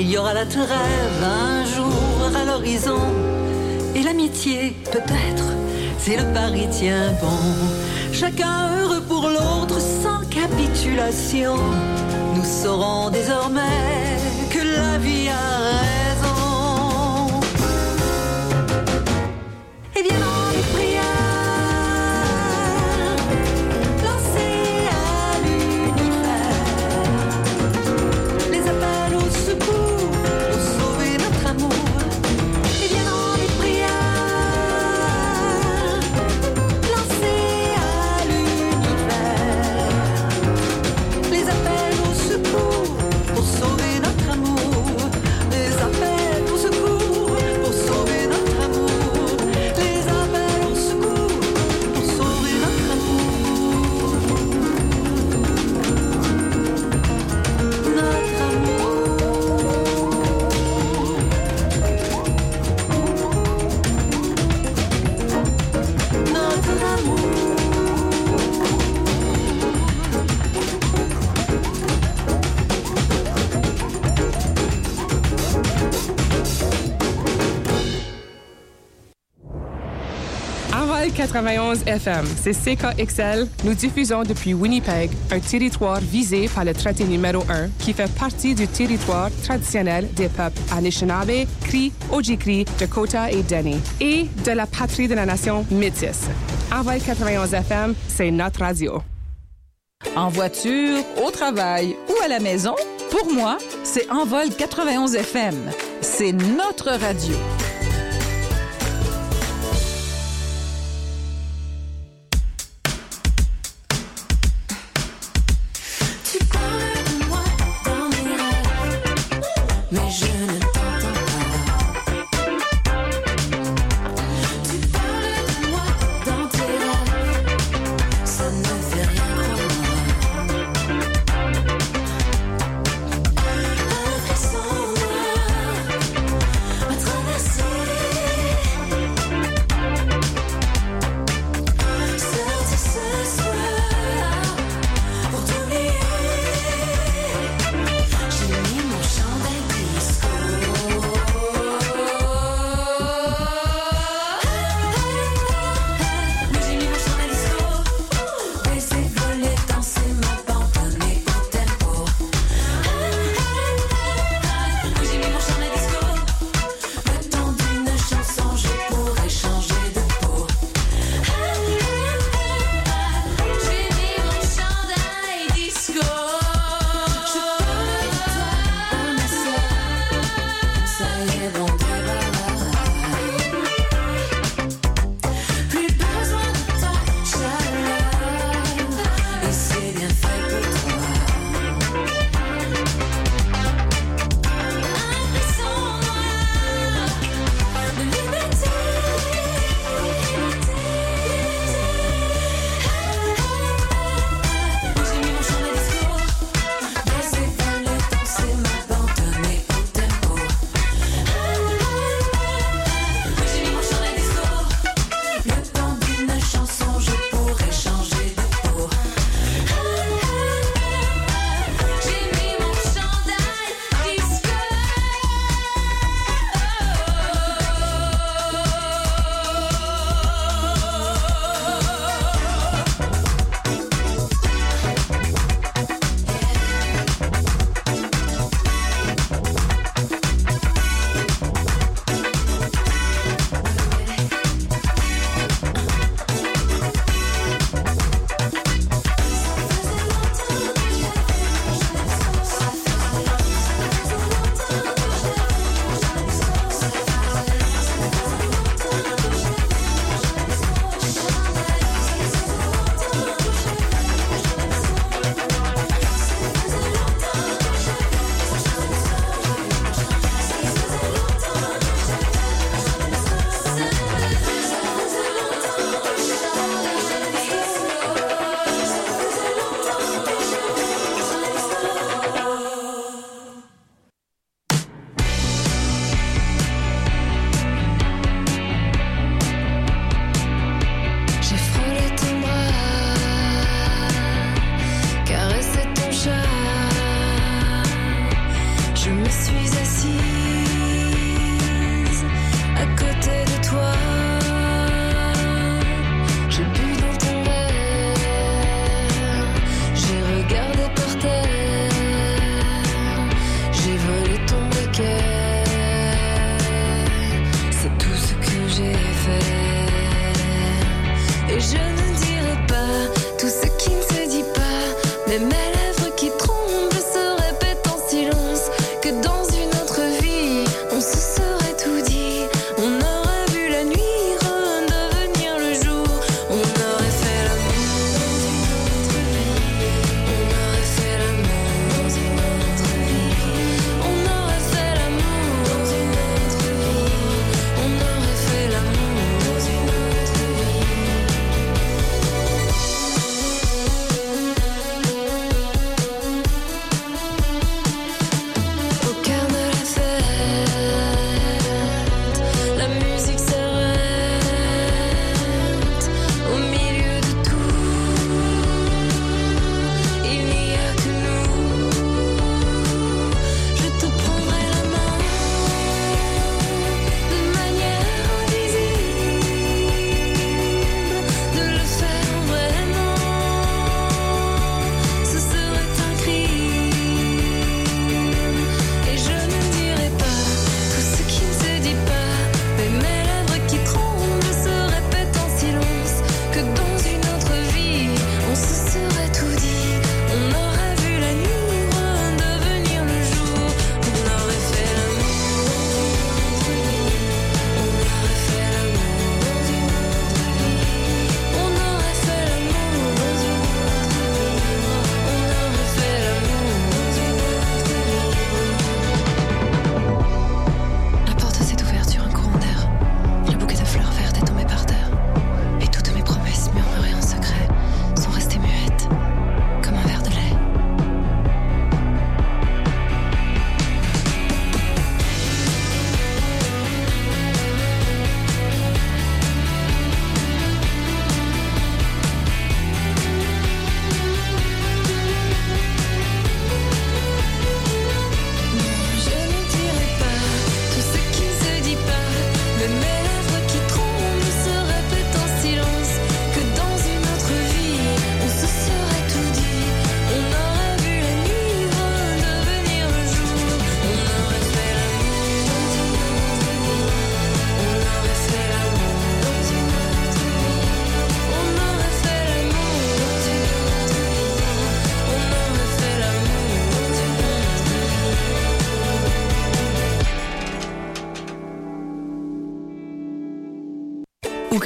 il y aura la trêve un jour à l'horizon. Et l'amitié, peut-être, si le pari tient bon. Chacun heureux pour l'autre sans capitulation. Nous saurons désormais que la vie a 91 FM, c'est CKXL. Nous diffusons depuis Winnipeg, un territoire visé par le traité numéro 1 qui fait partie du territoire traditionnel des peuples Anishinaabe, Cri, Ojikri, Dakota et Dene, et de la patrie de la nation métisse. Envol 91 FM, c'est notre radio. En voiture, au travail ou à la maison, pour moi, c'est Envol 91 FM. C'est notre radio.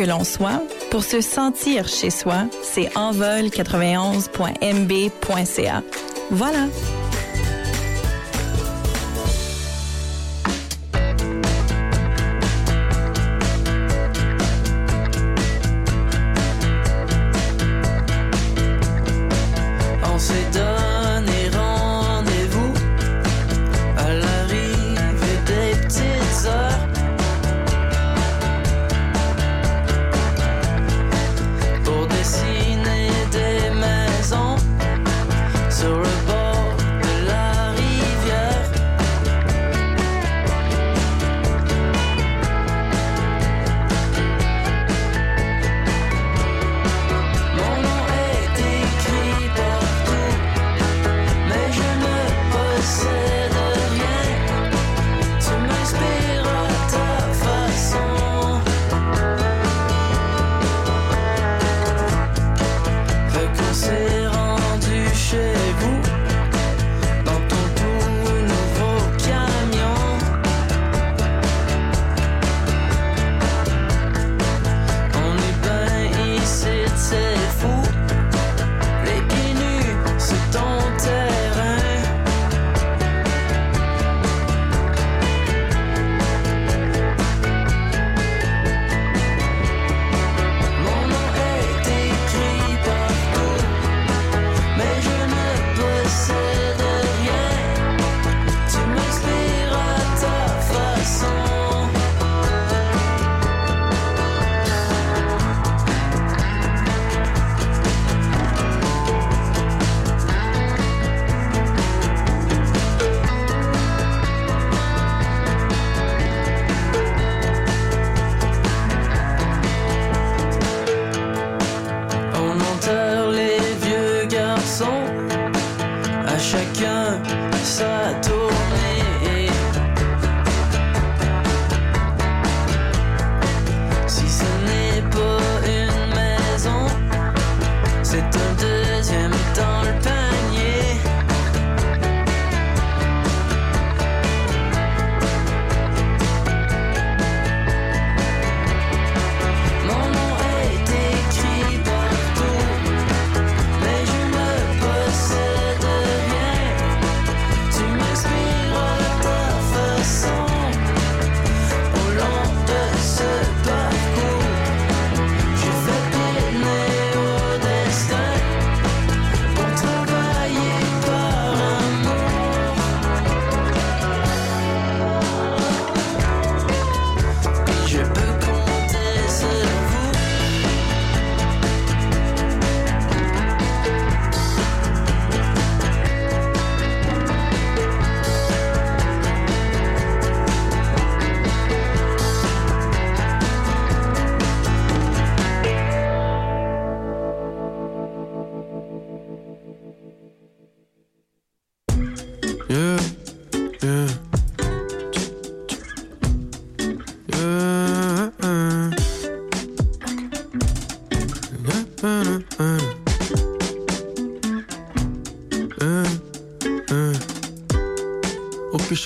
l'on soit, pour se sentir chez soi, c'est envol91.mb.ca. Voilà.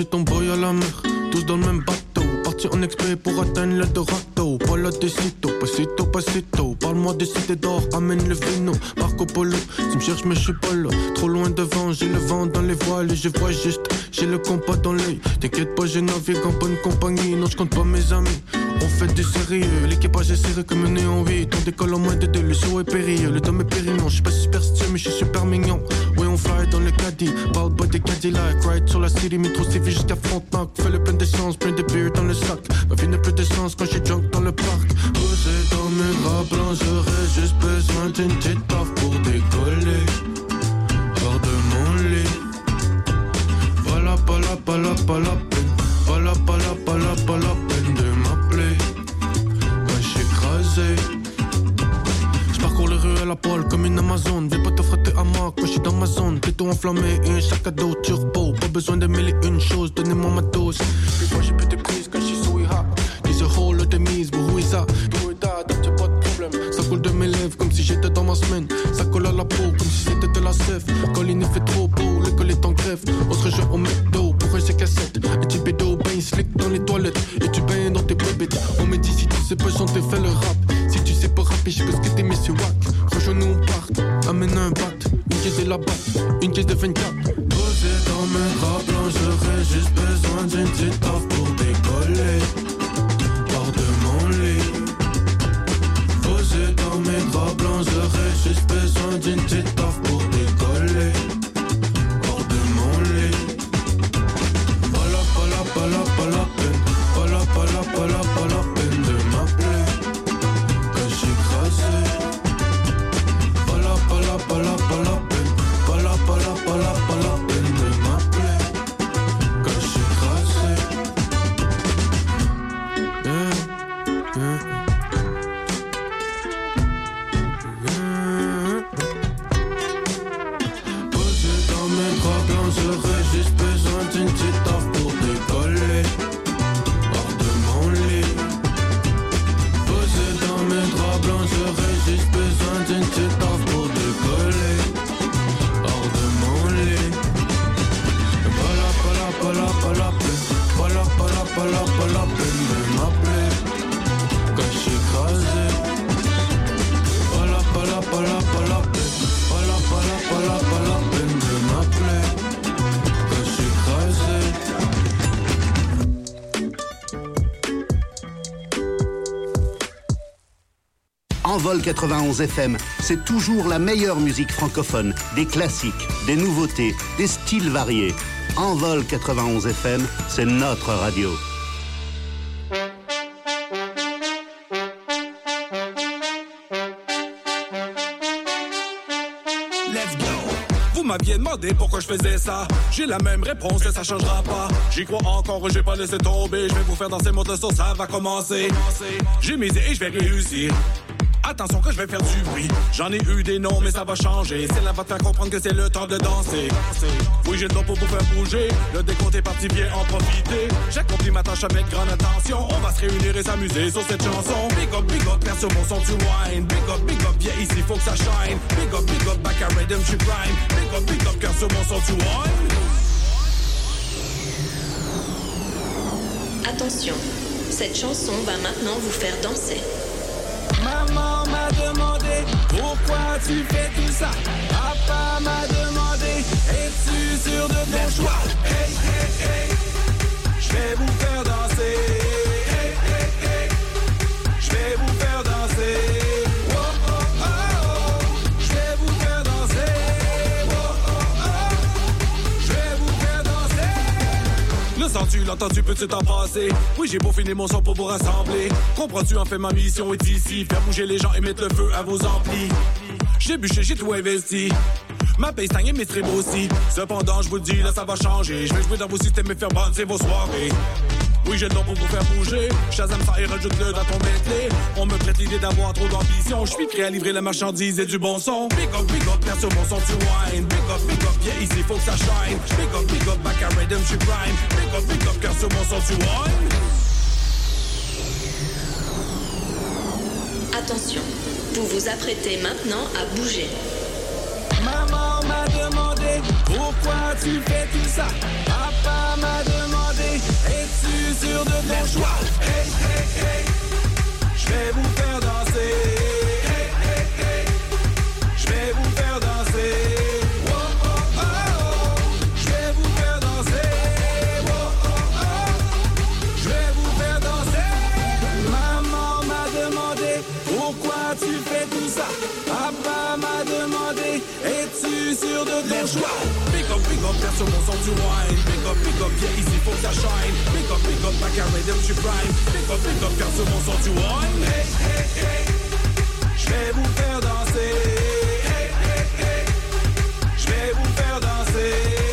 Chez ton boy à la mer, tous dans le même bateau. Parti en exprès pour atteindre l'Eldorado. Voilà des citos, pasito, pasito. Parle-moi des cités d'or, amène le vino. Marco Polo, tu me cherches, mais je suis pas là. Trop loin devant, j'ai le vent dans les voiles et je vois juste. J'ai le compas dans l'œil. T'inquiète pas, je navigue en bonne compagnie. Non, je compte pas mes amis. On fait du sérieux, l'équipage est serré comme un néon 8 On décolle en moins de deux, le show est périlleux, le temps est périlleux Je suis pas superstitieux mais je suis super mignon dans le caddie, bald boy des Cadillac Ride sur la city, métro CV jusqu'à Frontenac. Fais le plein d'essence, plein de beer dans le sac. Ma vie n'a plus de sens quand j'ai junk dans le parc. Posé dans mes draps blancs, j'aurais juste besoin d'une Envol 91 FM, c'est toujours la meilleure musique francophone, des classiques, des nouveautés, des styles variés. Envol 91 FM, c'est notre radio. Let's go. Vous m'aviez demandé pourquoi je faisais ça. J'ai la même réponse et ça changera pas. J'y crois encore, j'ai pas laissé tomber. Je vais vous faire danser mon son, ça va commencer. J'ai misé et je vais réussir. Attention que je vais faire du bruit. J'en ai eu des noms, mais ça va changer. C'est là va te faire comprendre que c'est le temps de danser. Oui, j'ai le temps pour vous faire bouger. Le décompte est parti, viens en profiter. J'ai accompli ma tâche avec grande attention. On va se réunir et s'amuser sur cette chanson. Big up, big up, perce mon son, tu wine. Big up, big up, viens ici, faut que ça shine. Big up, big up, back à rhythm, je prime. Big up, big up, sur mon son, tu wine. Attention, cette chanson va maintenant vous faire danser. Maman m'a demandé pourquoi tu fais tout ça? Papa m'a demandé es-tu sûr de ton choix? Hey, hey, hey, je vais vous faire danser. Hey, hey, hey, je vais vous faire danser. Danser. Le sens-tu, l'entends-tu, peux-tu t'en passer? Oui, j'ai beau finir mon son pour vous rassembler. Comprends-tu, en fait, ma mission est ici. Faire bouger les gens et mettre le feu à vos amplis. J'ai bûché, j'ai tout investi. Ma paye stagne et mes strips aussi. Cependant, je vous dis, là, ça va changer. Je vais jouer dans vos systèmes et faire bondir vos soirées. Oui, j'ai le temps pour vous faire bouger. Shazam ça et rajoute-le dans ton Bentley. On me prête l'idée d'avoir trop d'ambition. Je suis prêt à livrer la marchandise et du bon son. Big up, big up, perce mon son, tu wine. Big up, big up, viens ici, faut que ça shine. Big up, big up, back à rhythm, je prime. Big up, big up, cœur sur mon son, tu wine. Attention, vous vous apprêtez maintenant à bouger. Maman pourquoi tu fais tout ça? Papa m'a demandé es-tu sûr de ton choix? Hey hey hey, je vais vous faire danser. joie Big up, big up, perce mon son du wine. Big up, big up, yeah, ici faut que ça shine. Big up, big up, ma carrière tu prime. Big up, big up, perce mon son du wine. Hey, hey, hey. J'vais vous faire danser. Hey, hey, hey. J'vais vous faire danser.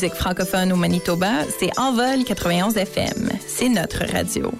musique francophone au Manitoba, c'est Envol 91 FM. C'est notre radio.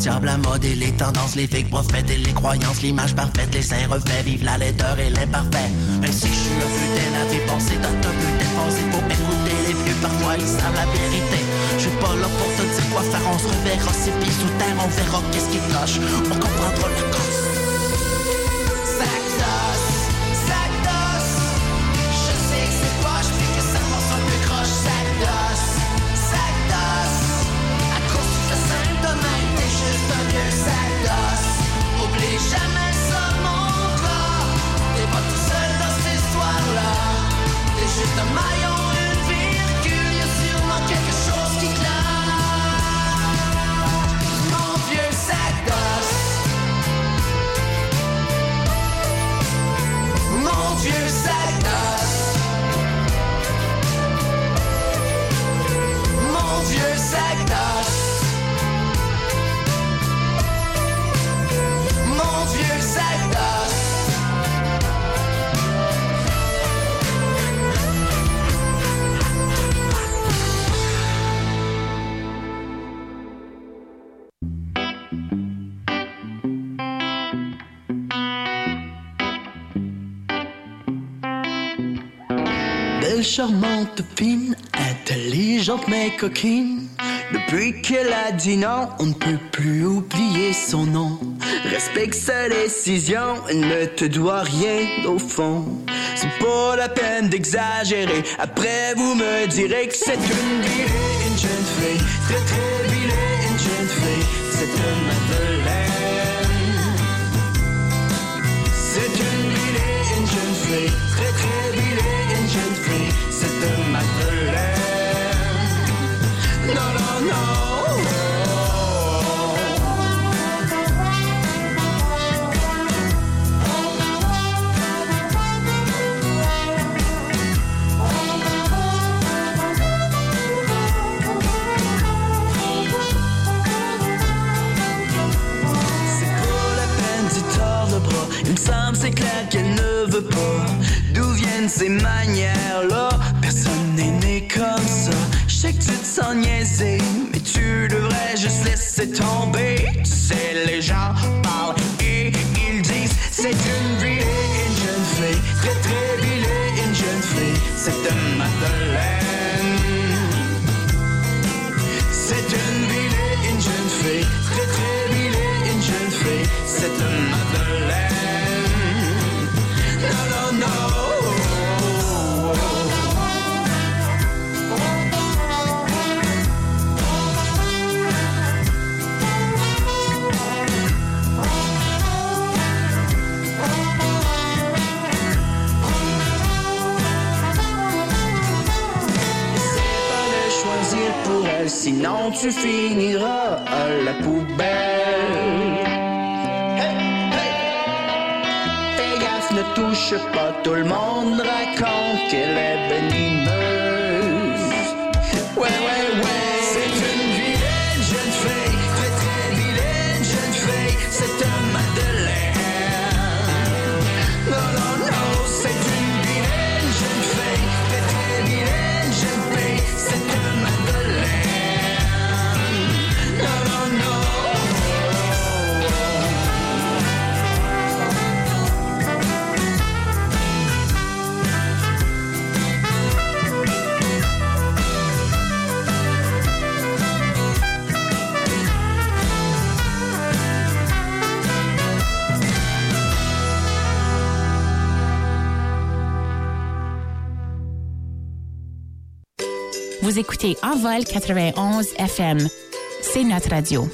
Diable la mode et les tendances, les fake prophètes et les croyances, l'image parfaite, les saints refaits, vive la laideur et l'imparfait. Même si je suis un putain à vie pensée top putain pensée pour écouter les vieux, parfois ils savent la vérité. Je suis pas là pour te dire quoi faire, on se reverra ses pieds sous terre, on verra qu'est-ce qui cloche. On comprendra la cause. T'es juste intelligente mais coquine. Depuis qu'elle a dit non, on ne peut plus oublier son nom. Respecte sa décision, elle ne te doit rien au fond. C'est pas la peine d'exagérer. Après, vous me direz que c'est une vilaine, une jeune fille. Très très vilaine, une jeune fille. C'est une Madeleine. C'est une vilaine, une jeune fille. Ces manières-là? Personne n'est né comme ça. Je sais que tu te sens niaisé, mais tu devrais juste laisser tomber. Tu sais, les gens parlent et ils disent c'est une vilaine, une jeune fille. Très très vilaine, une jeune fille. C'est une sinon tu finiras à la poubelle. Hey, hey. Fais gaffe, ne touche pas, tout le monde raconte qu'elle est venimeuse. Vous écoutez Envol 91 FM. C'est notre radio.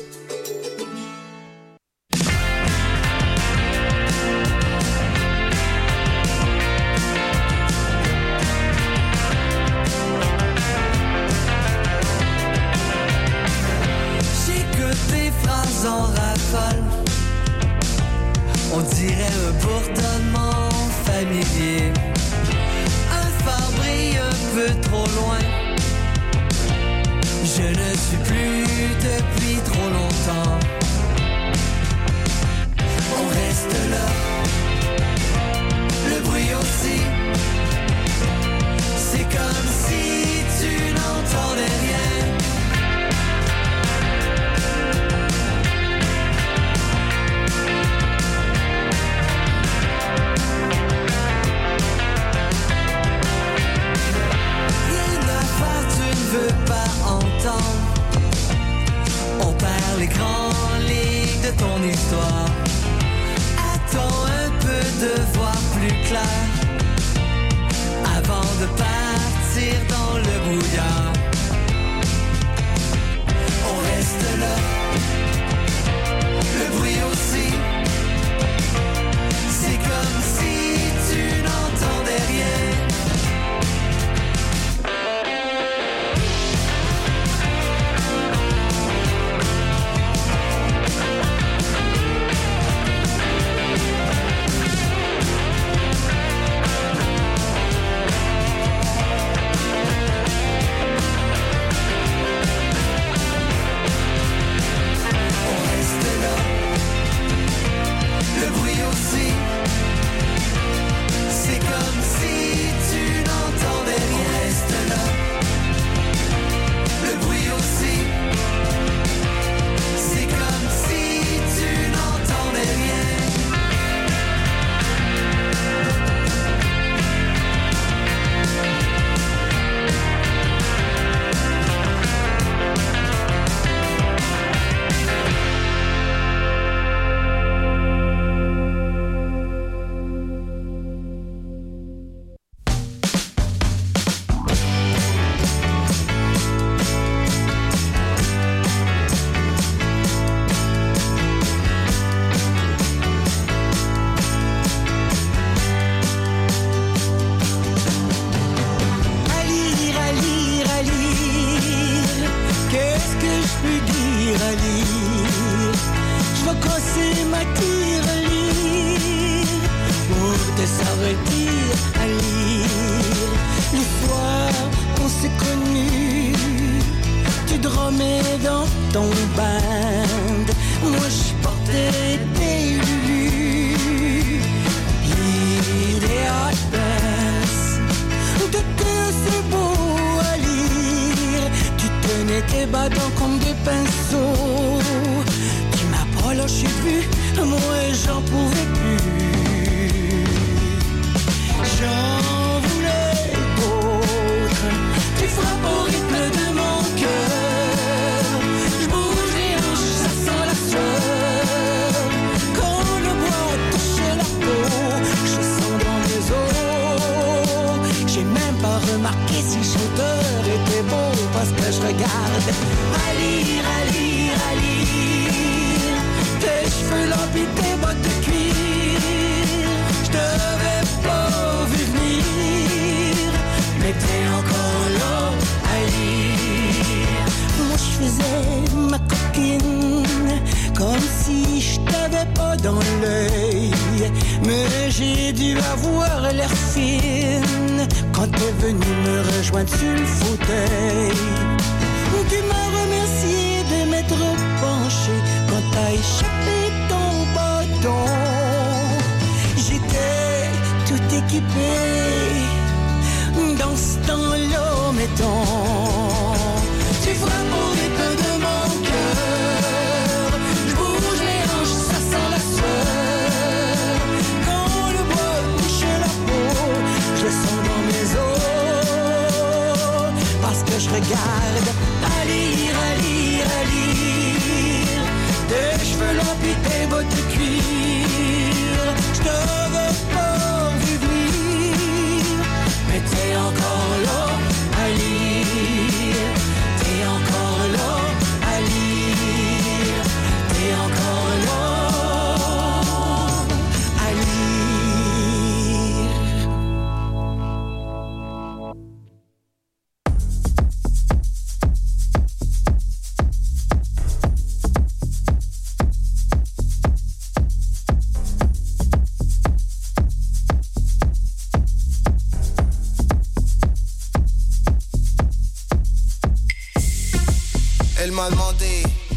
Voir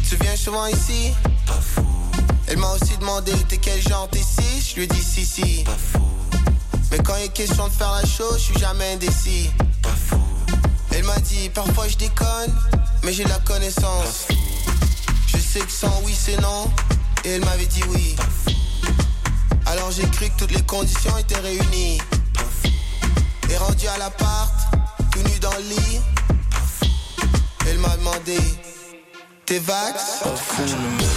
tu viens souvent ici? Elle m'a aussi demandé, t'es quel genre t'es si? Je lui ai dit si si. Mais quand il est question de faire la chose, je suis jamais indécis. Elle m'a dit, parfois je déconne, mais j'ai la connaissance. Je sais que sans oui c'est non, et elle m'avait dit oui. Alors j'ai cru que toutes les conditions étaient réunies. Et rendu à l'appart, tout nu dans le lit, elle m'a demandé, Divax? A fool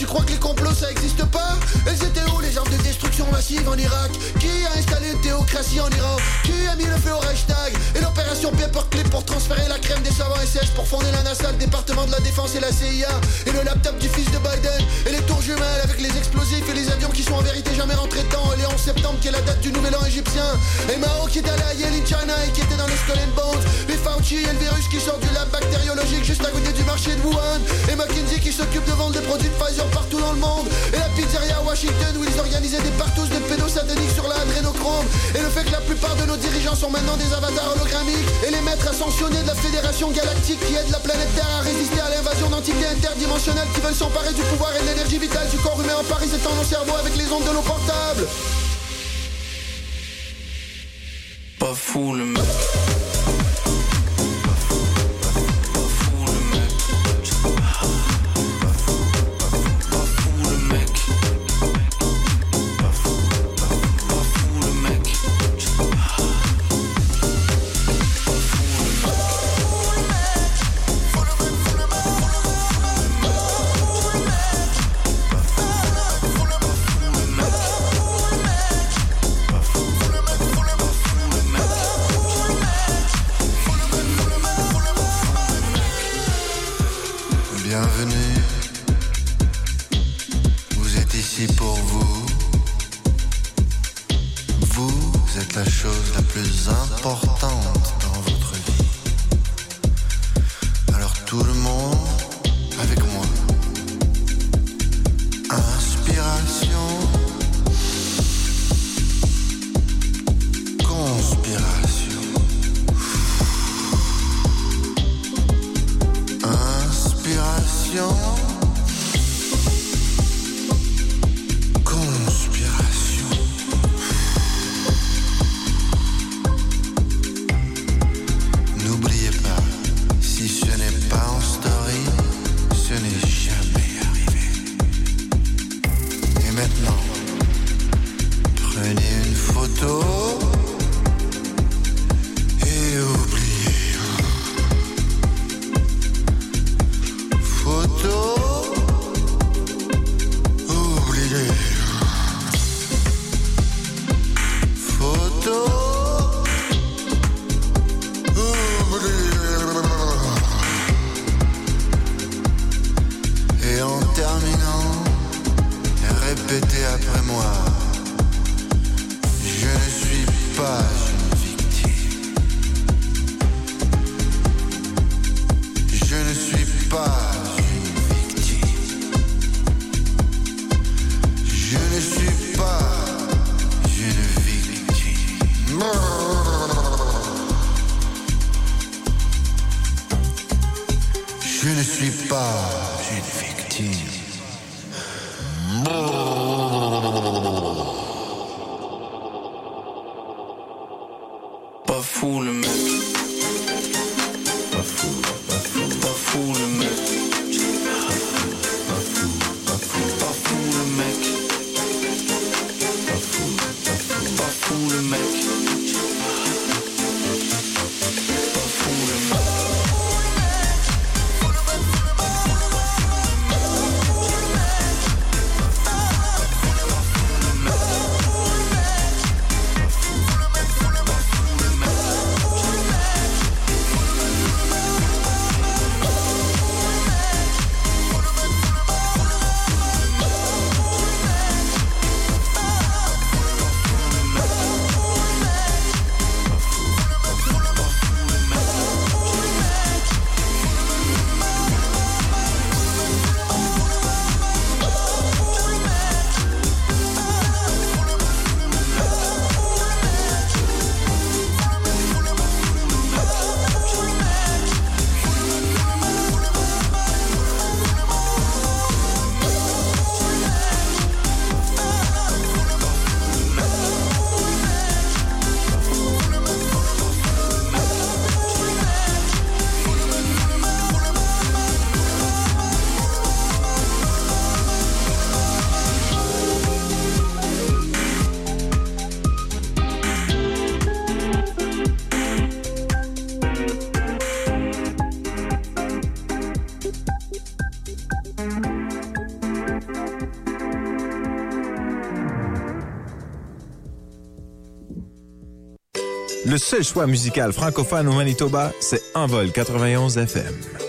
Tu crois que les complots ça existe en Irak Qui a installé une théocratie en Iran? Qui a mis le feu au Reichstag? Et l'opération Paperclip pour transférer la crème des savants SS Pour fonder la NASA, le département de la défense et la CIA Et le laptop du fils de Biden. Et les tours jumelles avec les explosifs et les avions qui sont en vérité jamais rentrés dedans. Et les 11 septembre qui est la date du nouvel an égyptien. Et Mao qui est allé à Yale in China et qui était dans les Skull and Bones. Les Fauci et le virus qui sort du lab bactériologique juste à côté du marché de Wuhan. Et McKinsey qui s'occupe de vendre des produits de Pfizer partout dans le monde. Et la pizzeria à Washington où ils organisaient des partous de pédos sataniques sur la adrénochrome Et le fait que la plupart de nos dirigeants sont maintenant des avatars hologrammiques Et les maîtres ascensionnés de la Fédération Galactique qui aident la planète Terre à résister à l'invasion d'entités interdimensionnelles qui veulent s'emparer du pouvoir et de l'énergie vitale du corps humain en parasitant nos cerveaux avec les ondes de l'eau portable Pas fou le mec. seul choix musical francophone au Manitoba, c'est Envol 91 FM.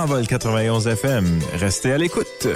en vol 91 FM. Restez à l'écoute.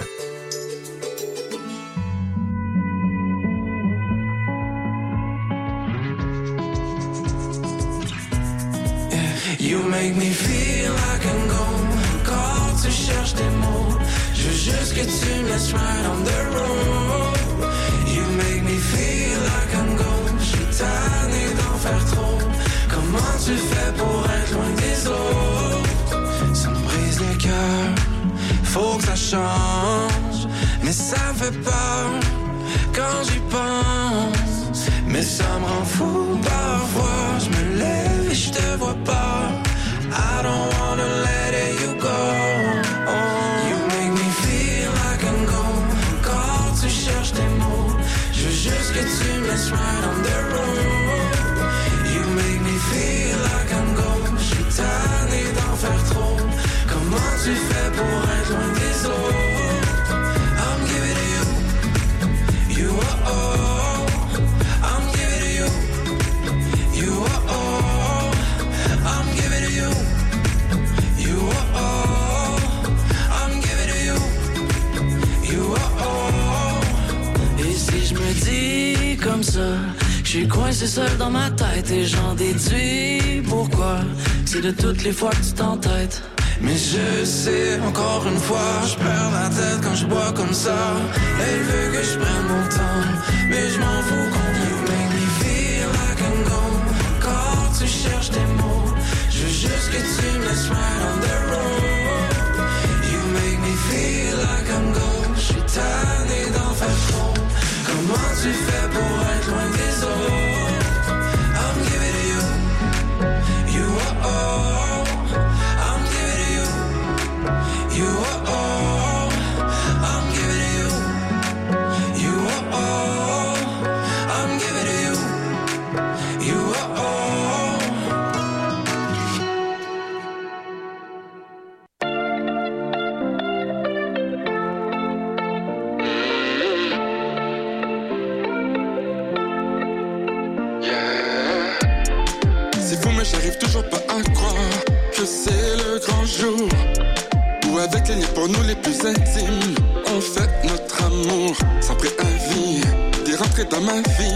C'est seul dans ma tête et j'en déduis pourquoi. C'est de toutes les fois que tu t'entêtes. Mais je sais, encore une fois, je perds la tête quand je bois comme ça. Elle veut que je prenne mon temps, mais je m'en fous qu'on you make me feel like I'm gone. Quand tu cherches des mots, je veux juste que tu me laisses right on the road. You make me feel like I'm gone, je suis tanné d'en faire trop. Comment tu fais pour être loin des autres? my feet.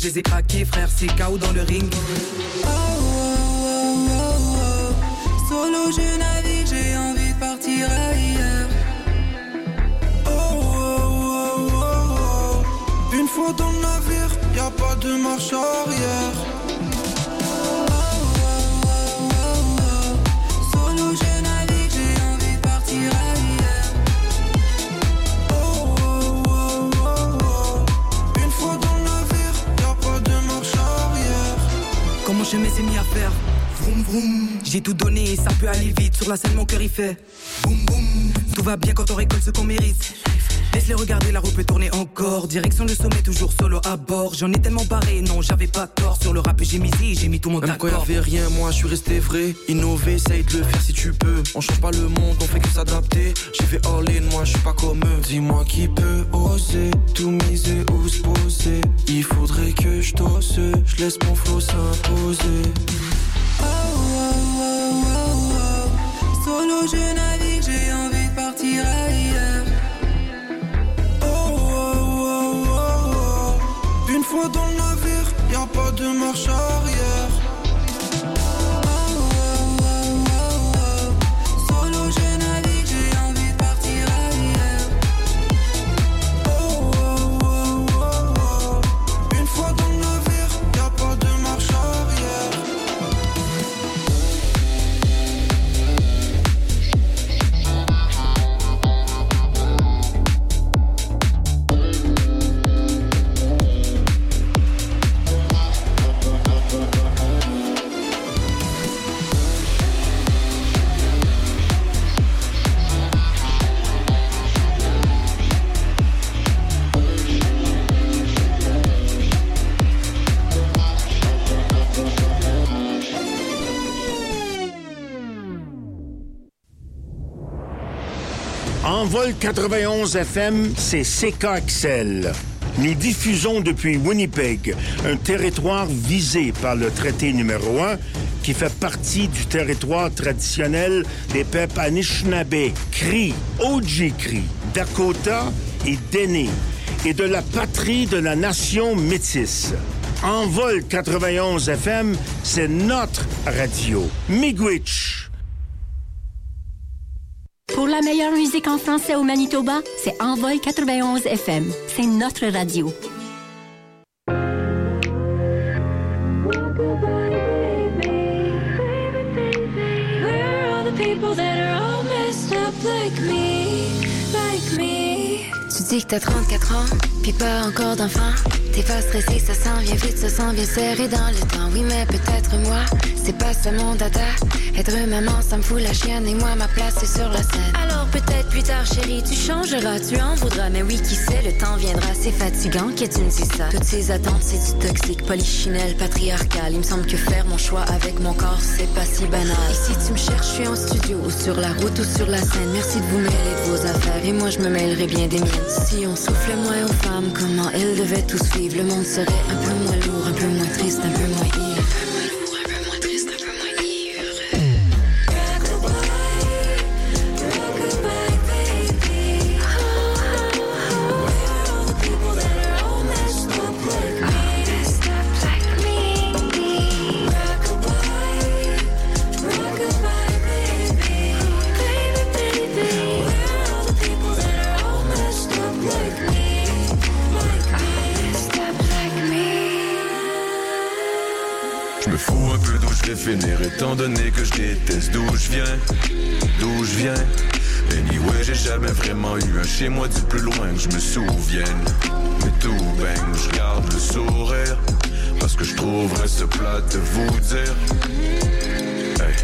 Je les ai craqués, frère, c'est KO dans le ring. J'ai tout donné et ça peut aller vite. Sur la scène, mon cœur il fait boum boum. Tout va bien quand on récolte ce qu'on mérite. Laisse-les regarder, la roue peut tourner encore. Direction le sommet, toujours solo à bord. J'en ai tellement barré, non, j'avais pas tort. Sur le rap, j'ai misé, j'ai mis tout mon Même quand y'avait rien, moi je suis resté vrai. Innover, essaye de le faire si tu peux. On change pas le monde, on fait que s'adapter. J'ai fait all in, moi je suis pas comme eux. Dis-moi qui peut oser tout miser ou se poser. Il faudrait que je t'ose, je laisse mon flow s'imposer. Solo je navigue, j'ai envie de partir ailleurs. Oh, oh, oh, oh, oh. Une fois dans le navire, y a pas de marche arrière. Envol 91 FM, c'est CKXL. Nous diffusons depuis Winnipeg, un territoire visé par le traité numéro 1 qui fait partie du territoire traditionnel des peuples Anishinaabe, Cri, Ojibwe, Dakota et Dene, et de la patrie de la nation métisse. Envol 91 FM, c'est notre radio. Miigwech. Pour la meilleure musique en français au Manitoba, c'est Envol 91 FM. C'est notre radio. Dis que t'as 34 ans, puis pas encore d'enfant. T'es pas stressé, ça s'en vient vite, ça s'en vient serré dans le temps. Oui, mais peut-être moi, c'est pas ça mon dada. Être maman, ça me fout la chienne et moi, ma place, c'est sur la scène. Alors peut-être plus tard, chérie, tu changeras, tu en voudras. Mais oui, qui sait, le temps viendra, c'est fatigant que tu me dis ça. Toutes ces attentes, c'est du toxique, polichinelle, patriarcal. Il me semble que faire mon choix avec mon corps, c'est pas si banal. Et si tu me cherches, je suis en studio, ou sur la route, ou sur la scène. Merci de vous mêler de vos affaires, et moi, je me mêlerai bien des miennes. Si on souffle moins aux femmes, comment elles devaient tous vivre, le monde serait un peu moins lourd, un peu moins triste, un peu moins finir étant donné que je déteste d'où je viens, d'où je viens. Anyway, j'ai jamais vraiment eu un chez moi du plus loin que je me souvienne. Mais tout bang, je garde le sourire parce que je trouverais ce plat de vous dire. Hey,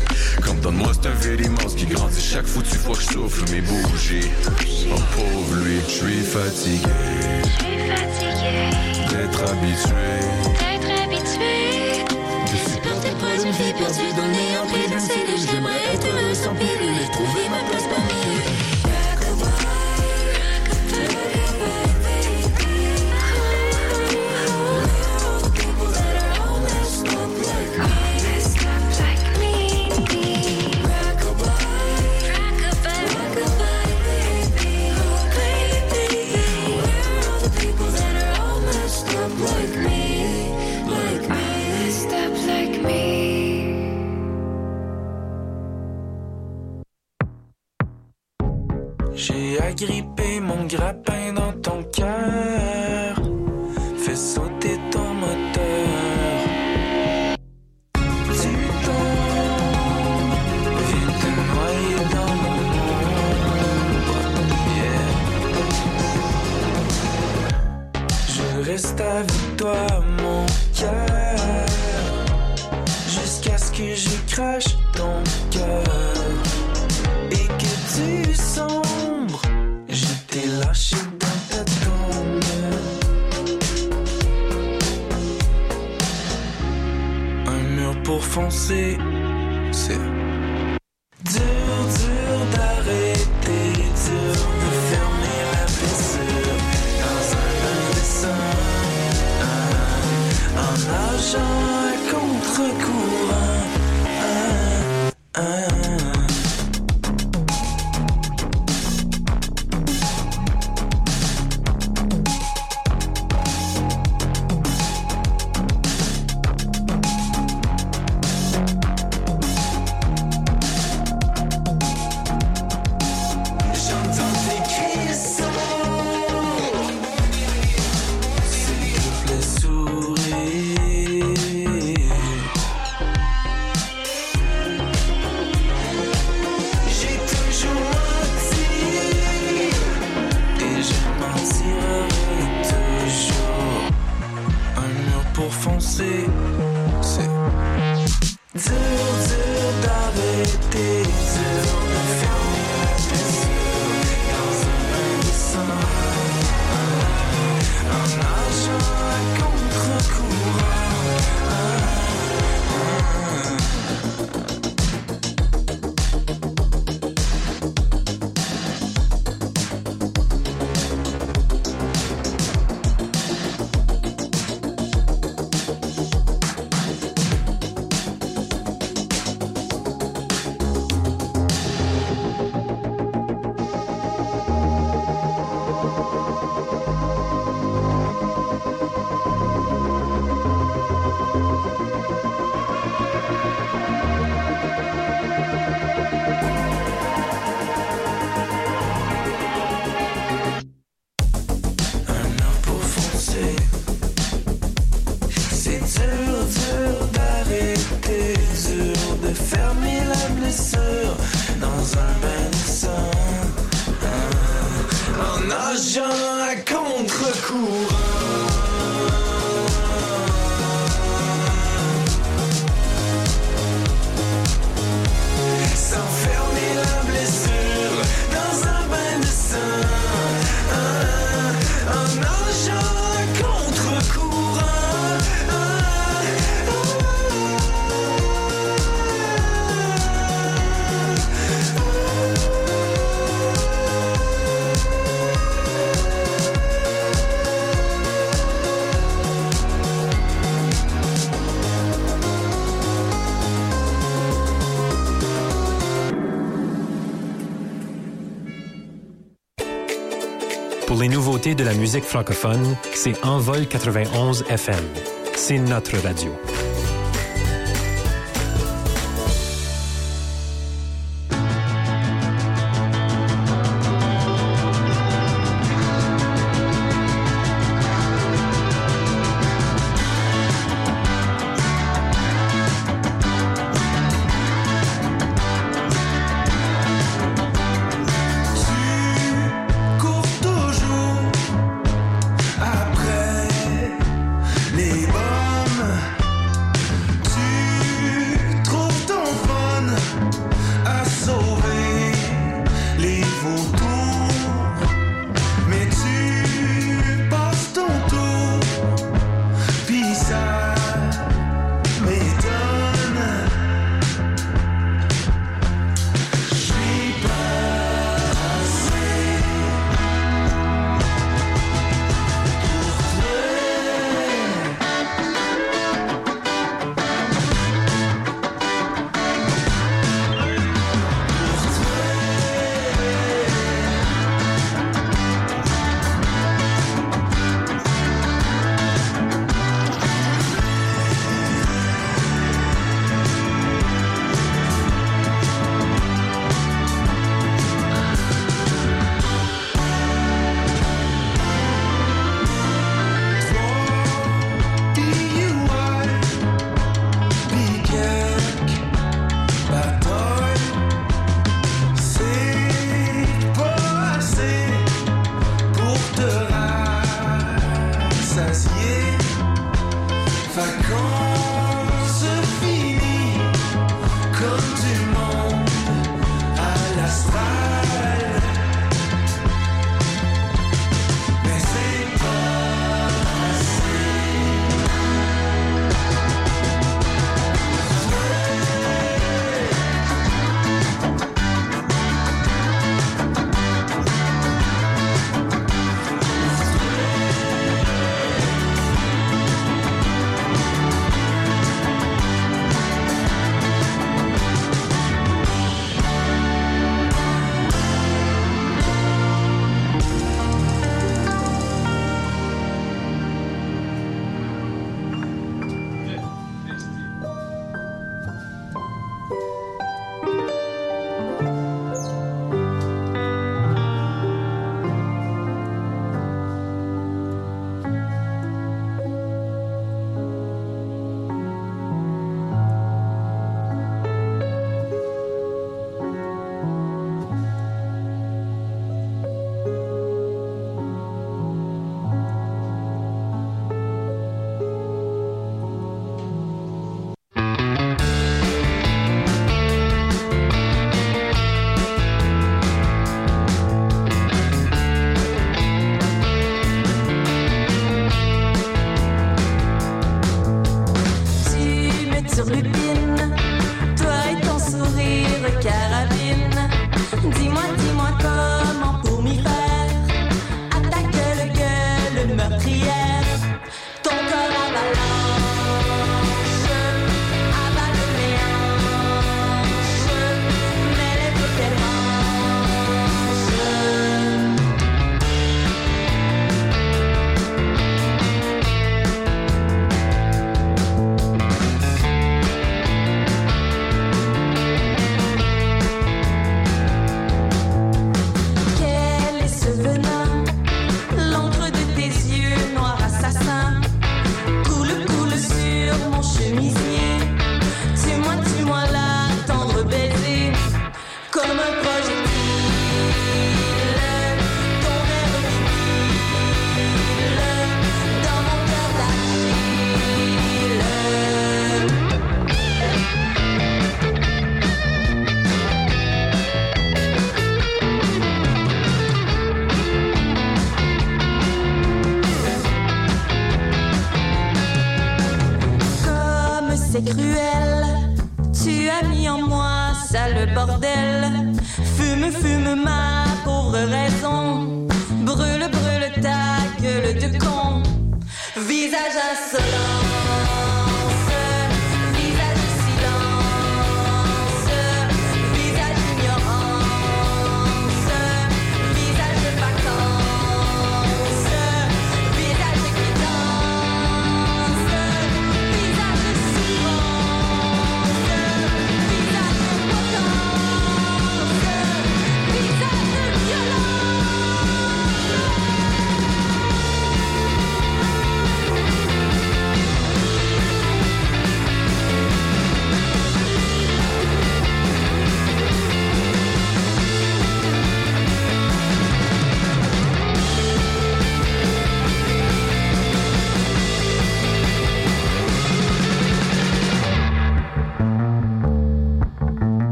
comme donne-moi c'est un verre immense qui grandit chaque foutue fois que je souffle mes bougies. Oh pauvre lui, je suis fatigué. D'être habitué. Perdue dans le néant pris d'une cellule J'aimerais être heureux sans pilule agrippé mon musique francophone, c'est Envol 91 FM. C'est notre radio.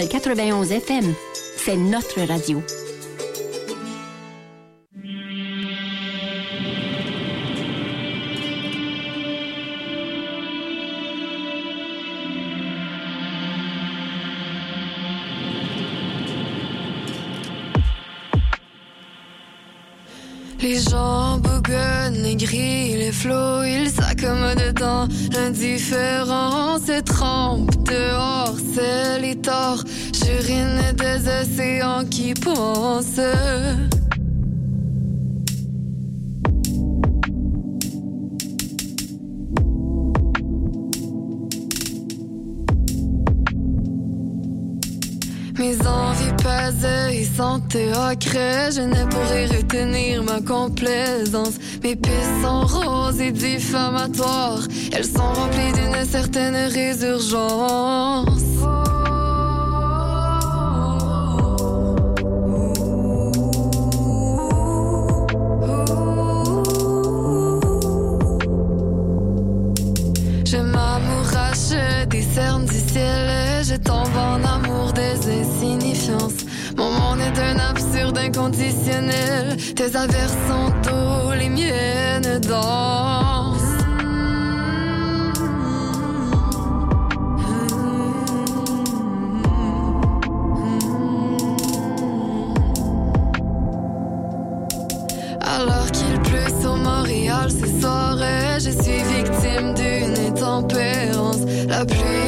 91 FM. C'est notre radio. Les gens bougonnent, les gris, les flots, ils s'accommodent dans l'indifférence. qui pense. Mes envies pesées et sont regret, je ne pourrais retenir ma complaisance. Mes pistes sont roses et diffamatoires, elles sont remplies d'une certaine résurgence. je tombe en amour des insignifiances. Mon monde est un absurde inconditionnel. Tes averses sont tous les miennes dansent. Alors qu'il pleut sur Montréal ce soir, euh, je suis victime d'une intempérance. La pluie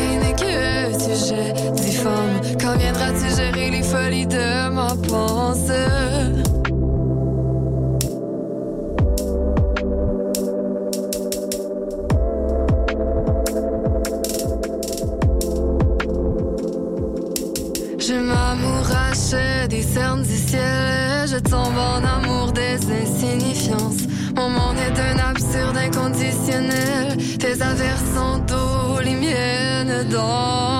Je m'amourache des cernes du ciel, je tombe en amour des insignifiances. Mon monde est un absurde inconditionnel, tes aversions d'eau, les miennes dans.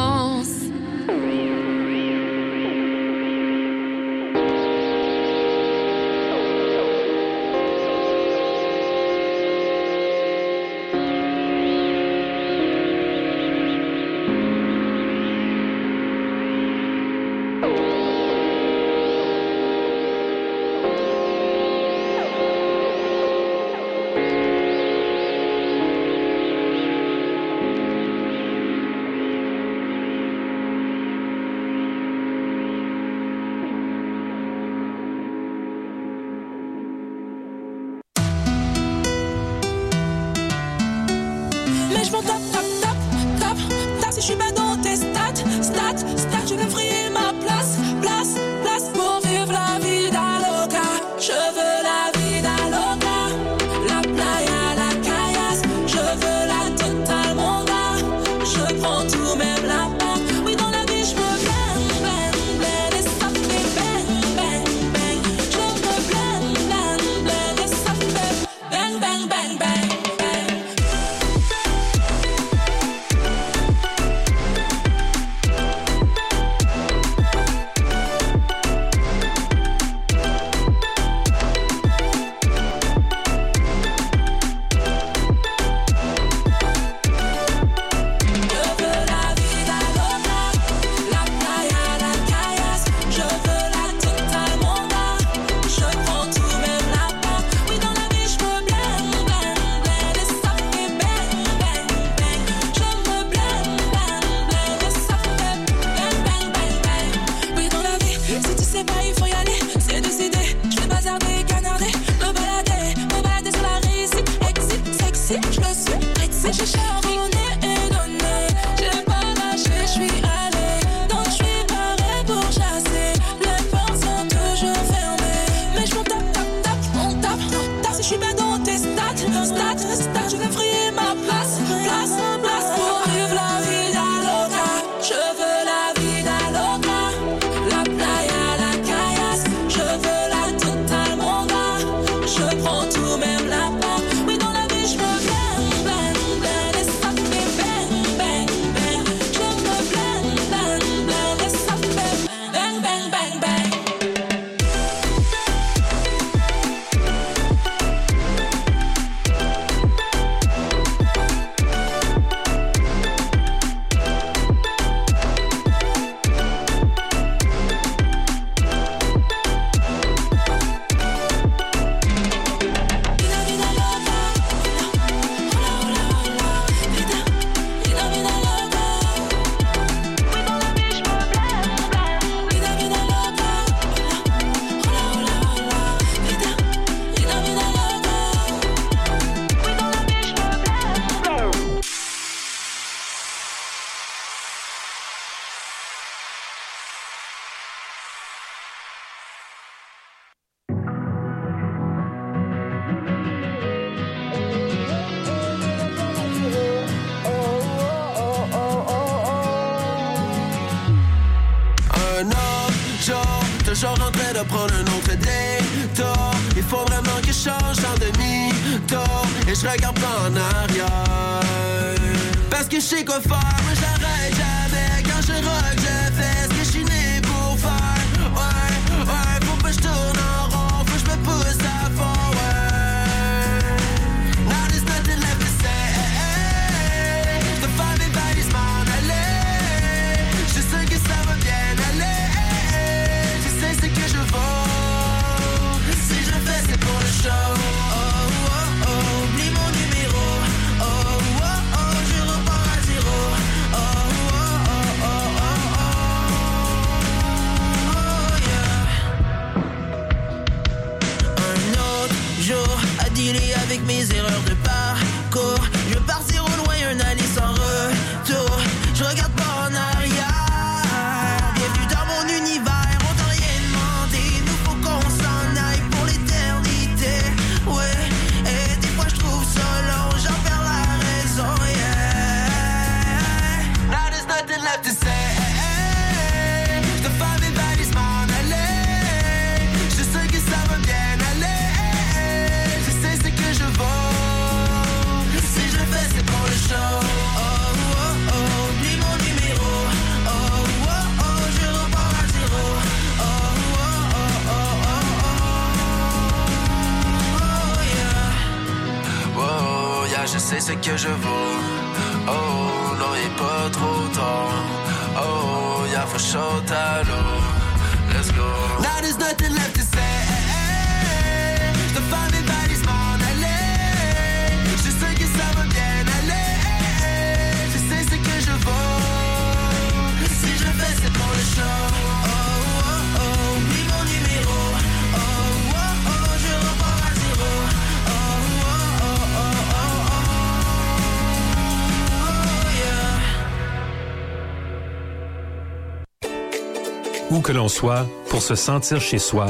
Pour se sentir chez soi,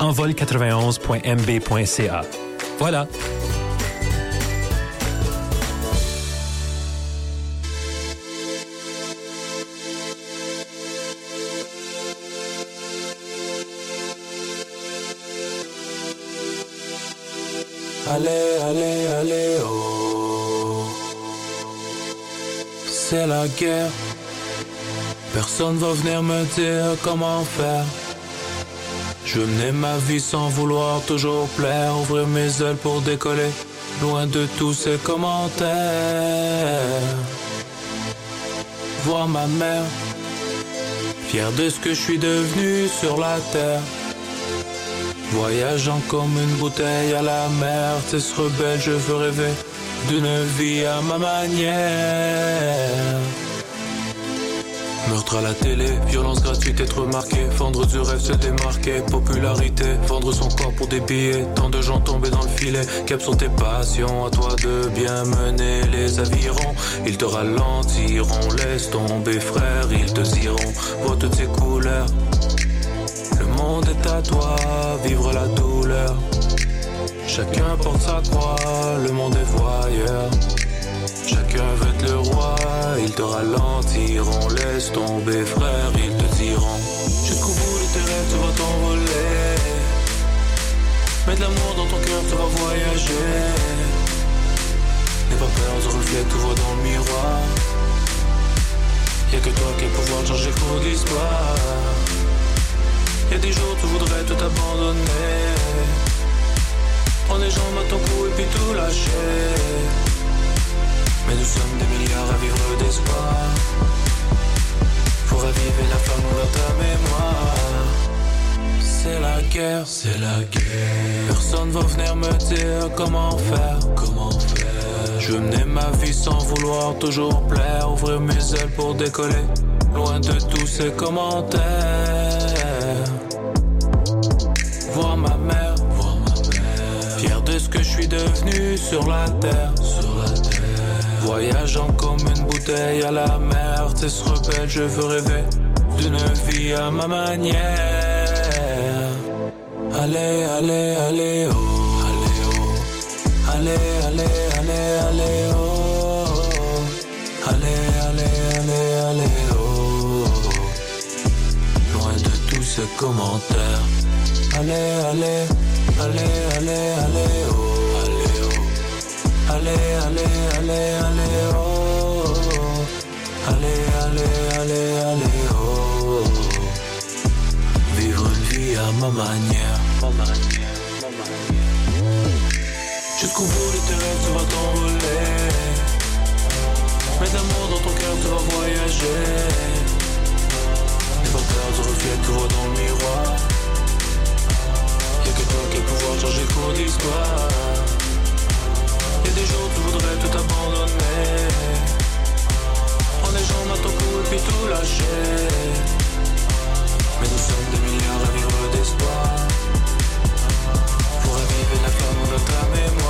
envol91.mb.ca. Voilà. Personne va venir me dire comment faire. Je menais ma vie sans vouloir toujours plaire, ouvrir mes ailes pour décoller, loin de tous ces commentaires. Voir ma mère, fière de ce que je suis devenu sur la terre. Voyageant comme une bouteille à la mer, Tess rebelle, je veux rêver d'une vie à ma manière. Meurtre à la télé, violence gratuite, être remarqué, vendre du rêve, se démarquer, popularité, vendre son corps pour des billets, tant de gens tombés dans le filet, cap sur tes passions, à toi de bien mener. Les avirons, ils te ralentiront, laisse tomber frère, ils te diront, vois toutes ces couleurs, le monde est à toi, vivre la douleur, chacun porte sa croix, le monde est voyeur. Chacun veut être le roi, ils te ralentiront, laisse tomber frère, ils te diront. Jusqu'au bout de tes rêves tu vas t'envoler. Mets de l'amour dans ton cœur, tu vas voyager. N'aie pas peur du reflet que tu vois dans le miroir. Y'a que toi qui as pouvoir changer le cours de l'histoire. Y'a des jours tu voudrais tout abandonner. Prends les jambes à ton cou et puis tout lâcher mais nous sommes des milliards à vivre d'espoir. Pour raviver la flamme dans ta mémoire C'est la guerre, c'est la guerre. Personne va venir me dire comment faire. Comment faire? Je menais ma vie sans vouloir toujours plaire. Ouvrir mes ailes pour décoller. Loin de tous ces commentaires. Voir ma mère. Fier de ce que je suis devenu Sur la terre Voyageant comme une bouteille à la mer, t'es ce rebelle, je veux rêver d'une vie à ma manière. Allez, allez, allez, oh, allez, oh. Allez, allez, allez, allez, oh. Allez, allez, allez, oh. Loin de tous ces commentaires. Allez, allez, allez, allez, allez, oh allez, allez, allez, allez, oh. Allez, allez, allez, allez, oh. Vivre une vie à ma manière, ma manière, ma manière. Jusqu'au bout de tes rêves, tu vas t'envoler. Mais d'amour dans ton cœur, tu vas voyager. Tu vas perdre le reflet, tu vois dans le miroir. Y'a que toi qui pouvoir changer cours d'histoire des jours tu voudrais tout abandonner. En jambes à ton cou et puis tout lâcher. Mais nous sommes des milliards à vivre d'espoir. Pour aviver la flamme de ta mémoire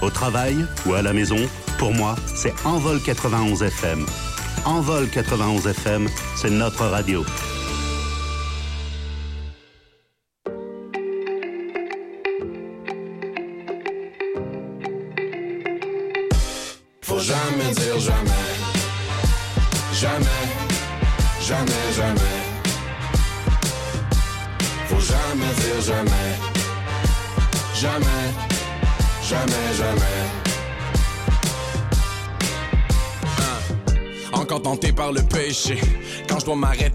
au travail ou à la maison, pour moi, c'est Envol 91 FM. Envol 91 FM, c'est notre radio.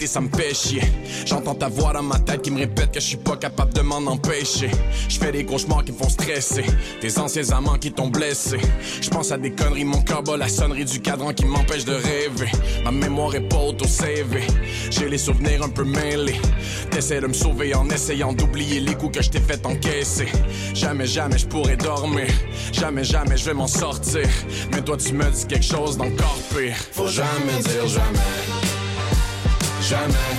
Ça me fait chier. J'entends ta voix dans ma tête qui me répète que je suis pas capable de m'en empêcher. Je fais des cauchemars qui me font stresser. Tes anciens amants qui t'ont blessé. Je pense à des conneries, mon bat la sonnerie du cadran qui m'empêche de rêver. Ma mémoire est pas auto-CV. J'ai les souvenirs un peu mêlés. T'essaies de me sauver en essayant d'oublier les coups que je t'ai fait encaisser. Jamais, jamais je pourrais dormir. Jamais, jamais je vais m'en sortir. Mais toi, tu me dis quelque chose d'encore pire. Faut jamais dire jamais. Jamais,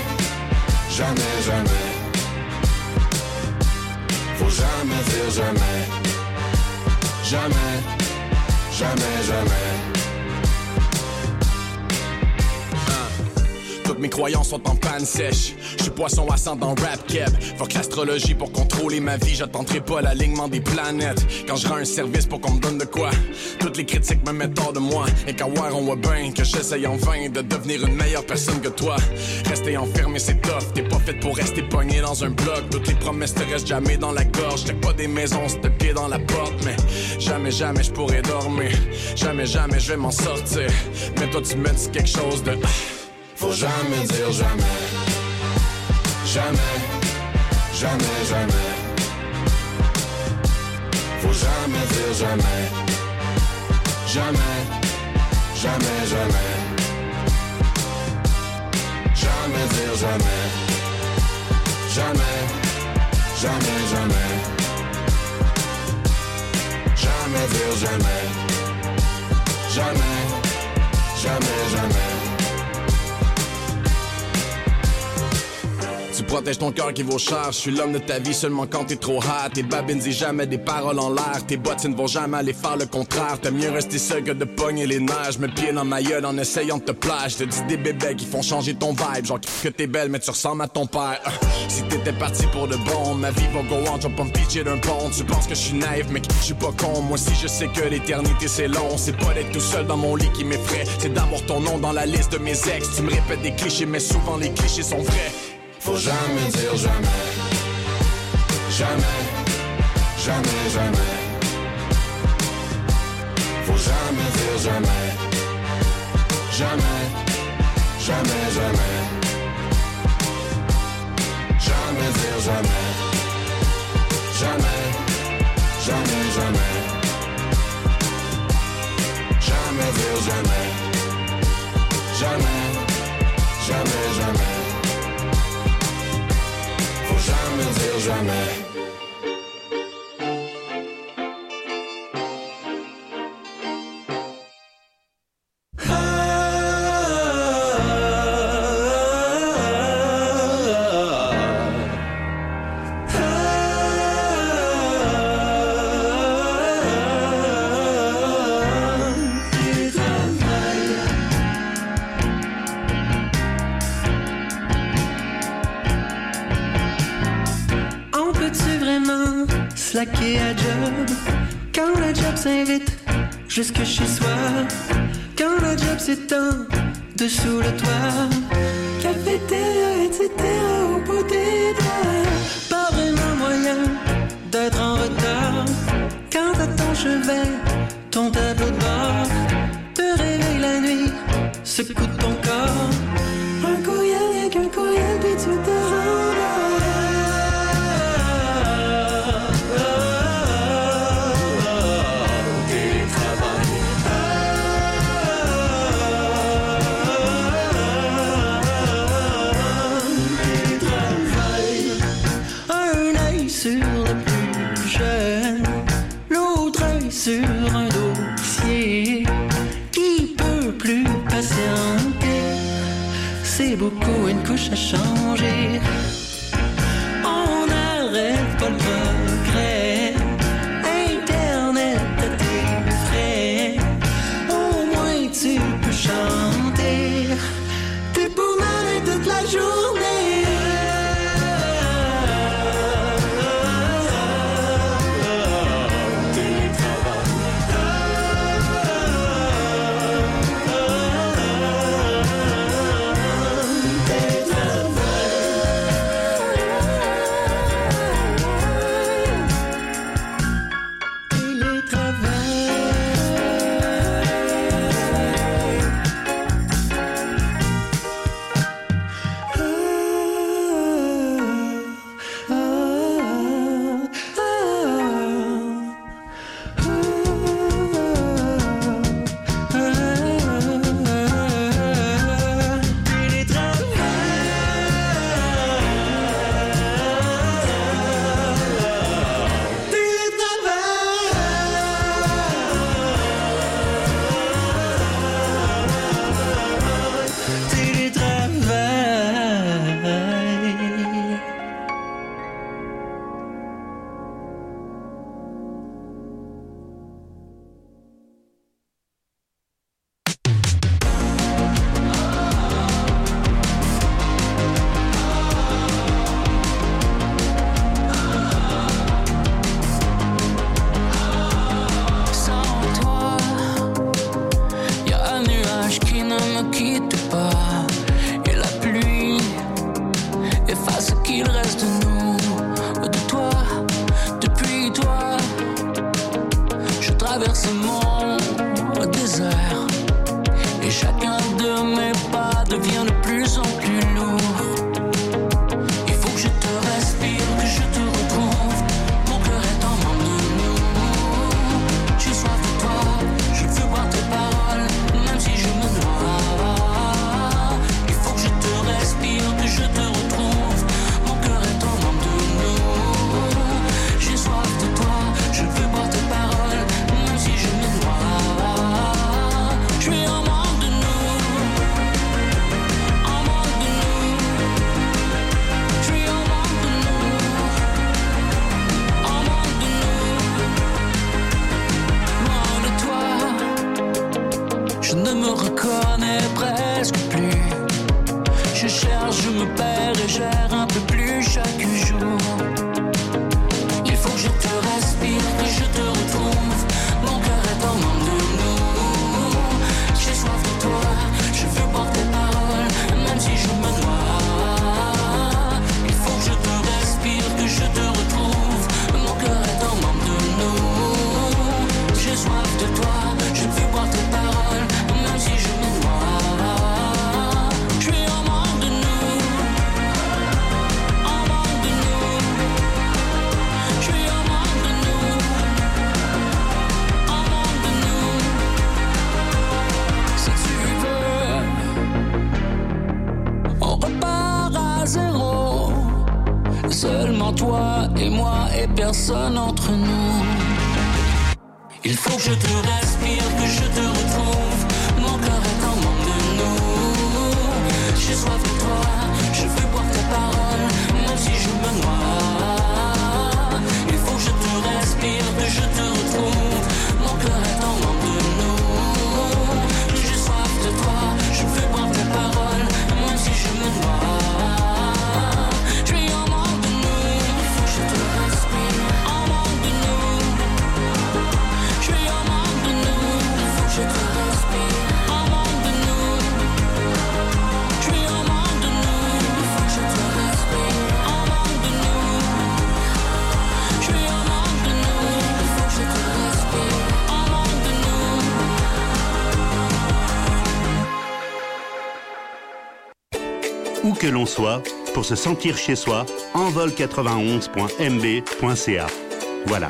jamais, jamais. Faut jamais dire jamais. Jamais, jamais, jamais. Toutes mes croyances sont en panne sèche. Suis poisson ascendant rap keb. Fuck l'astrologie pour contrôler ma vie. J'attendrai pas l'alignement des planètes. Quand je rends un service pour qu'on me donne de quoi. Toutes les critiques me mettent hors de moi. Et qu'à voir, on voit bien que j'essaye en vain de devenir une meilleure personne que toi. Rester enfermé, c'est tough. T'es pas fait pour rester pogné dans un bloc. Toutes les promesses te restent jamais dans la gorge. T'as pas des maisons, c'est pied dans la porte. Mais jamais, jamais je pourrais dormir. Jamais, jamais je vais m'en sortir. Mais toi, tu me dis quelque chose de. Faut jamais dire jamais. Jamais, jamais, jamais. Faut jamais dire jamais. Jamais, jamais, jamais. Jamais dire jamais. Jamais, jamais, jamais. Jamais dire jamais. Jamais, jamais, jamais. Tu protèges ton cœur qui vaut cher. Je suis l'homme de ta vie seulement quand t'es trop hot. Tes babines disent jamais des paroles en l'air. Tes bottines ne vont jamais aller faire le contraire. T'as mieux rester seul que de pogner les. Je me pied dans ma gueule en essayant de te plaire. Te dis des bébés qui font changer ton vibe. Genre que t'es belle, mais tu ressembles à ton père. Euh, Si t'étais parti pour de bon, ma vie va go on. Je vais pas me pitcher d'un pont. Tu penses que je suis naïf, mais je suis pas con. Moi si je sais que l'éternité c'est long. C'est pas d'être tout seul dans mon lit qui m'effraie. C'est d'avoir ton nom dans la liste de mes ex. Tu me répètes des clichés, mais souvent les clichés sont vrais. Faut jamais dire jamais. Jamais, jamais, jamais. Faut jamais dire jamais. Jamais, jamais, jamais. Jamais dire jamais. Jamais, jamais, jamais. Jamais dire jamais. Jamais, jamais, jamais. Faut jamais dire jamais. Dessous le toit couche à changer. que l'on soit, pour se sentir chez soi, envol91.mb.ca. Voilà.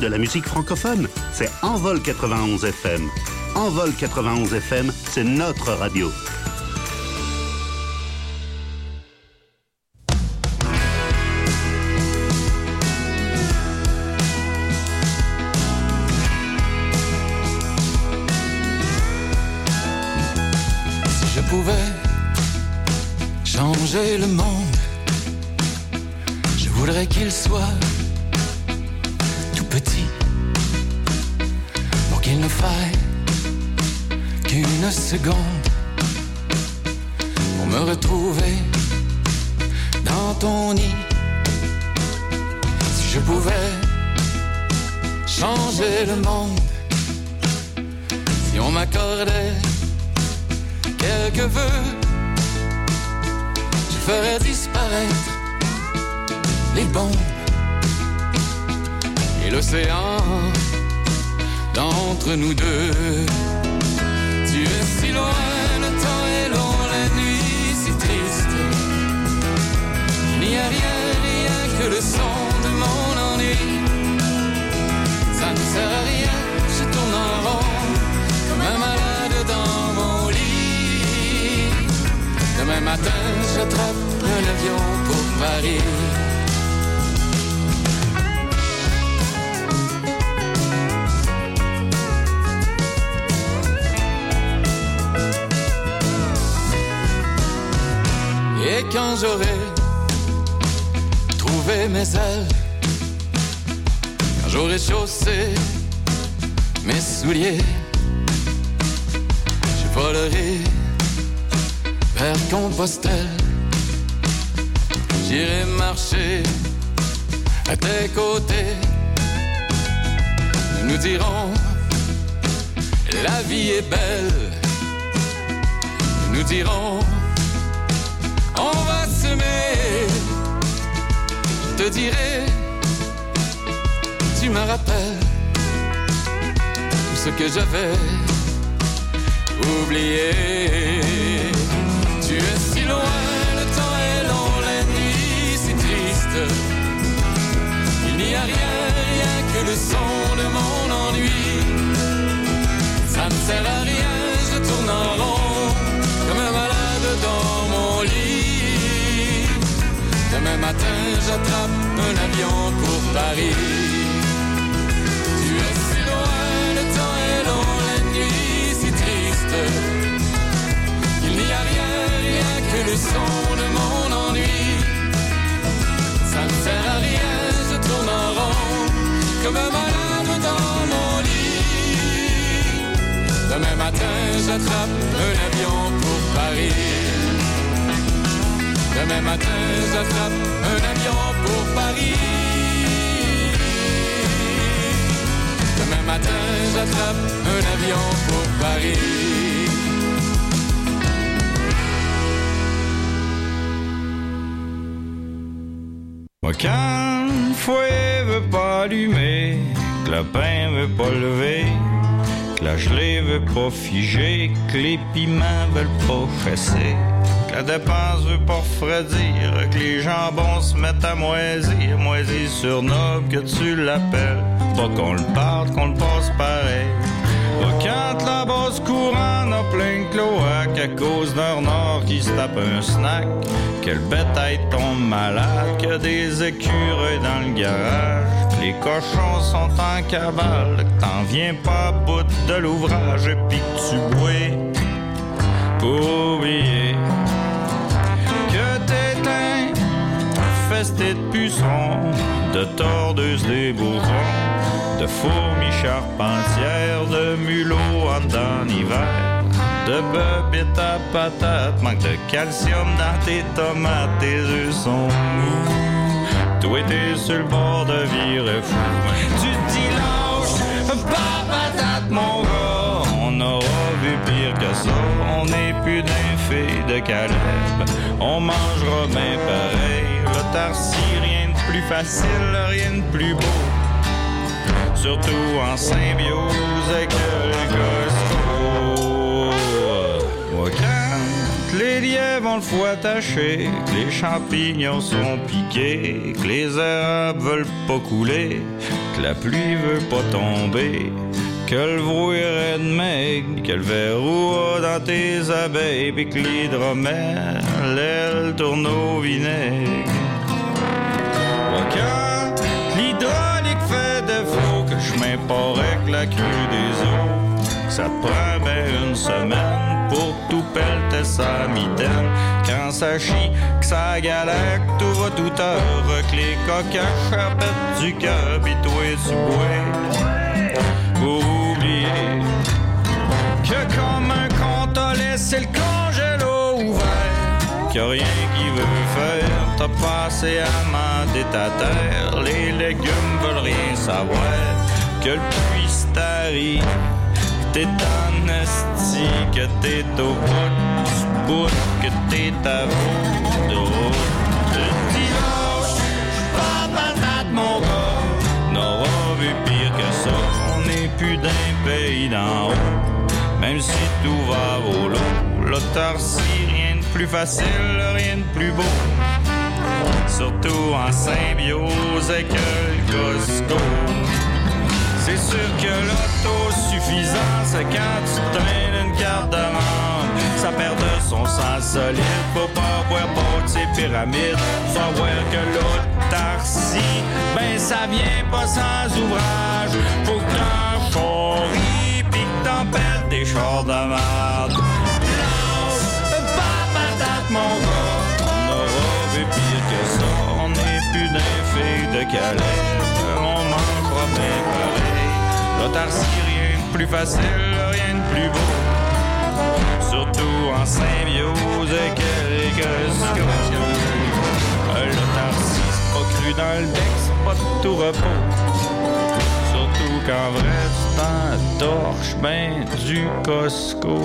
de la musique francophone, c'est Envol 91 FM. Envol 91 FM, c'est notre radio. Et quand j'aurai trouvé mes ailes, quand j'aurai chaussé mes souliers, je volerai vers Compostelle. J'irai marcher à tes côtés. Nous nous dirons, la vie est belle. Nous dirons, on va semer. Je te dirai, tu me rappelles tout ce que j'avais oublié. Tu es si loin. Il n'y a rien, rien que le son de mon ennui. Ça ne sert à rien, je tourne en rond, comme un malade dans mon lit. Demain matin, j'attrape un avion pour Paris. Tu es si loin, le temps est long, la nuit si triste. Il n'y a rien, rien que le son de mon ennui. Comme un malade dans mon lit. Demain matin, j'attrape un avion pour Paris. Demain matin, j'attrape un avion pour Paris. Demain matin, j'attrape un avion pour Paris. Le foyer veut pas allumer, que le pain veut pas lever, que la gelée veut pas figer, que les piments veulent pas chasser, que la dépense veut pas refroidir, que les jambons se mettent à moisir, moisir sur noble que tu l'appelles, pas qu'on le parte, qu'on le passe pareil. Basse courant a plein de cloaques à cause d'un renard qui se tape un snack, que le bétail tombe malade, que des écureuils dans le garage, les cochons sont en cavale, t'en viens pas bout de l'ouvrage et puis tu bois. Pour oublier que t'éteins festé de pucerons, de tordeuses des bourrons, de fourmis charpentières, de mulots en temps hiver, de bebites à patates, manque de calcium dans tes tomates, tes œufs sont mous. Toi t'es sur le bord de virer fou. Tu dis lâche, pas patate mon gars, on aura vu pire que ça. On n'est plus d'un fait de Caleb, on mangera bien pareil. L'autarcie, rien de plus facile, rien de plus beau. Surtout en symbiose avec le. Moi, quand les lièvres ont le foie attaché, que les champignons sont piqués, que les herbes veulent pas couler, que la pluie veut pas tomber, que le brouillard de maigre, que le verrou dans tes abeilles, pis que l'hydromel, elle tourne au vinaigre. Ça prend ben une semaine pour tout pelleter sa mitaine. Quand ça chie, que ça galère, tout va tout heure, que les coquins du cœur, pis toi tu bois pour oublier que comme un con t'a laissé le congélo ouvert, que rien qui veut faire, t'as passé à mander ta terre, les légumes veulent rien savoir, que le puits s'arrive, que t'es en esti, que t'es au bout du bout, que t'es à bout de route. Te dis lâche, pas patate mon gars, n'aura vu pire que ça, on n'est plus d'un pays d'en haut, même si tout va au lot, l'autarcie, rien de plus facile, rien de plus beau, surtout en symbiose avec le Costco. C'est sûr que l'autosuffisance, quand tu traînes une carte de membre. Ça perd de son sens solide. Faut pas pas de ces pyramides. Savoir que l'autarcie, ben ça vient pas sans ouvrage. Faut que t'en choris pis que t'en pètes des chars de merde. Lâche, pas patate mon gars. On aura vu pire que ça. On n'est plus d'un fille de Calais. On mangera bien pareil. L'autarcie, rien de plus facile, rien de plus beau. Surtout en symbiose avec les L'autarcie, c'est pas cru dans le c'est pas tout repos. Surtout qu'en vrai, tu t'en torches ben du Costco.